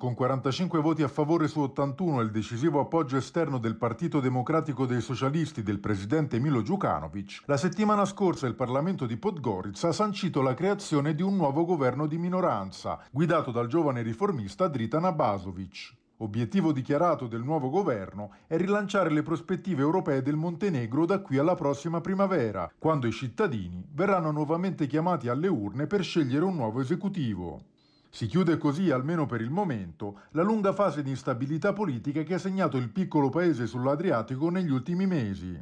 Con 45 voti a favore su 81 e il decisivo appoggio esterno del Partito Democratico dei Socialisti del presidente Milo Djukanovic, la settimana scorsa il Parlamento di Podgorica ha sancito la creazione di un nuovo governo di minoranza, guidato dal giovane riformista Dritan Abasovic. Obiettivo dichiarato del nuovo governo è rilanciare le prospettive europee del Montenegro da qui alla prossima primavera, quando i cittadini verranno nuovamente chiamati alle urne per scegliere un nuovo esecutivo. Si chiude così, almeno per il momento, la lunga fase di instabilità politica che ha segnato il piccolo paese sull'Adriatico negli ultimi mesi.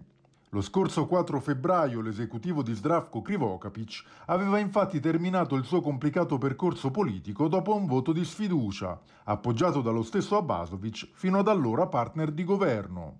Lo scorso 4 febbraio l'esecutivo di Zdravko Krivokapic aveva infatti terminato il suo complicato percorso politico dopo un voto di sfiducia, appoggiato dallo stesso Abasovic, fino ad allora partner di governo.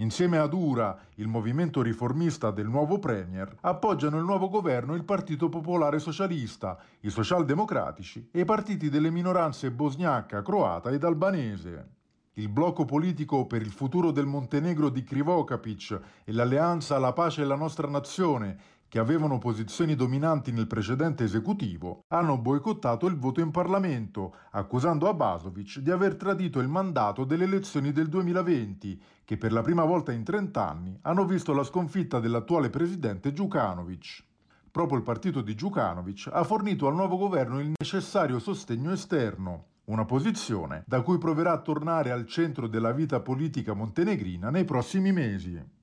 Insieme ad URA, il movimento riformista del nuovo Premier, appoggiano il nuovo governo il Partito Popolare Socialista, i Socialdemocratici e i partiti delle minoranze bosniaca, croata ed albanese. Il blocco politico per il futuro del Montenegro di Krivokapic e l'Alleanza alla pace e la nostra nazione, che avevano posizioni dominanti nel precedente esecutivo, hanno boicottato il voto in Parlamento, accusando Abasovic di aver tradito il mandato delle elezioni del 2020, che per la prima volta in 30 anni hanno visto la sconfitta dell'attuale presidente Djukanovic. Proprio il partito di Djukanovic ha fornito al nuovo governo il necessario sostegno esterno, una posizione da cui proverà a tornare al centro della vita politica montenegrina nei prossimi mesi.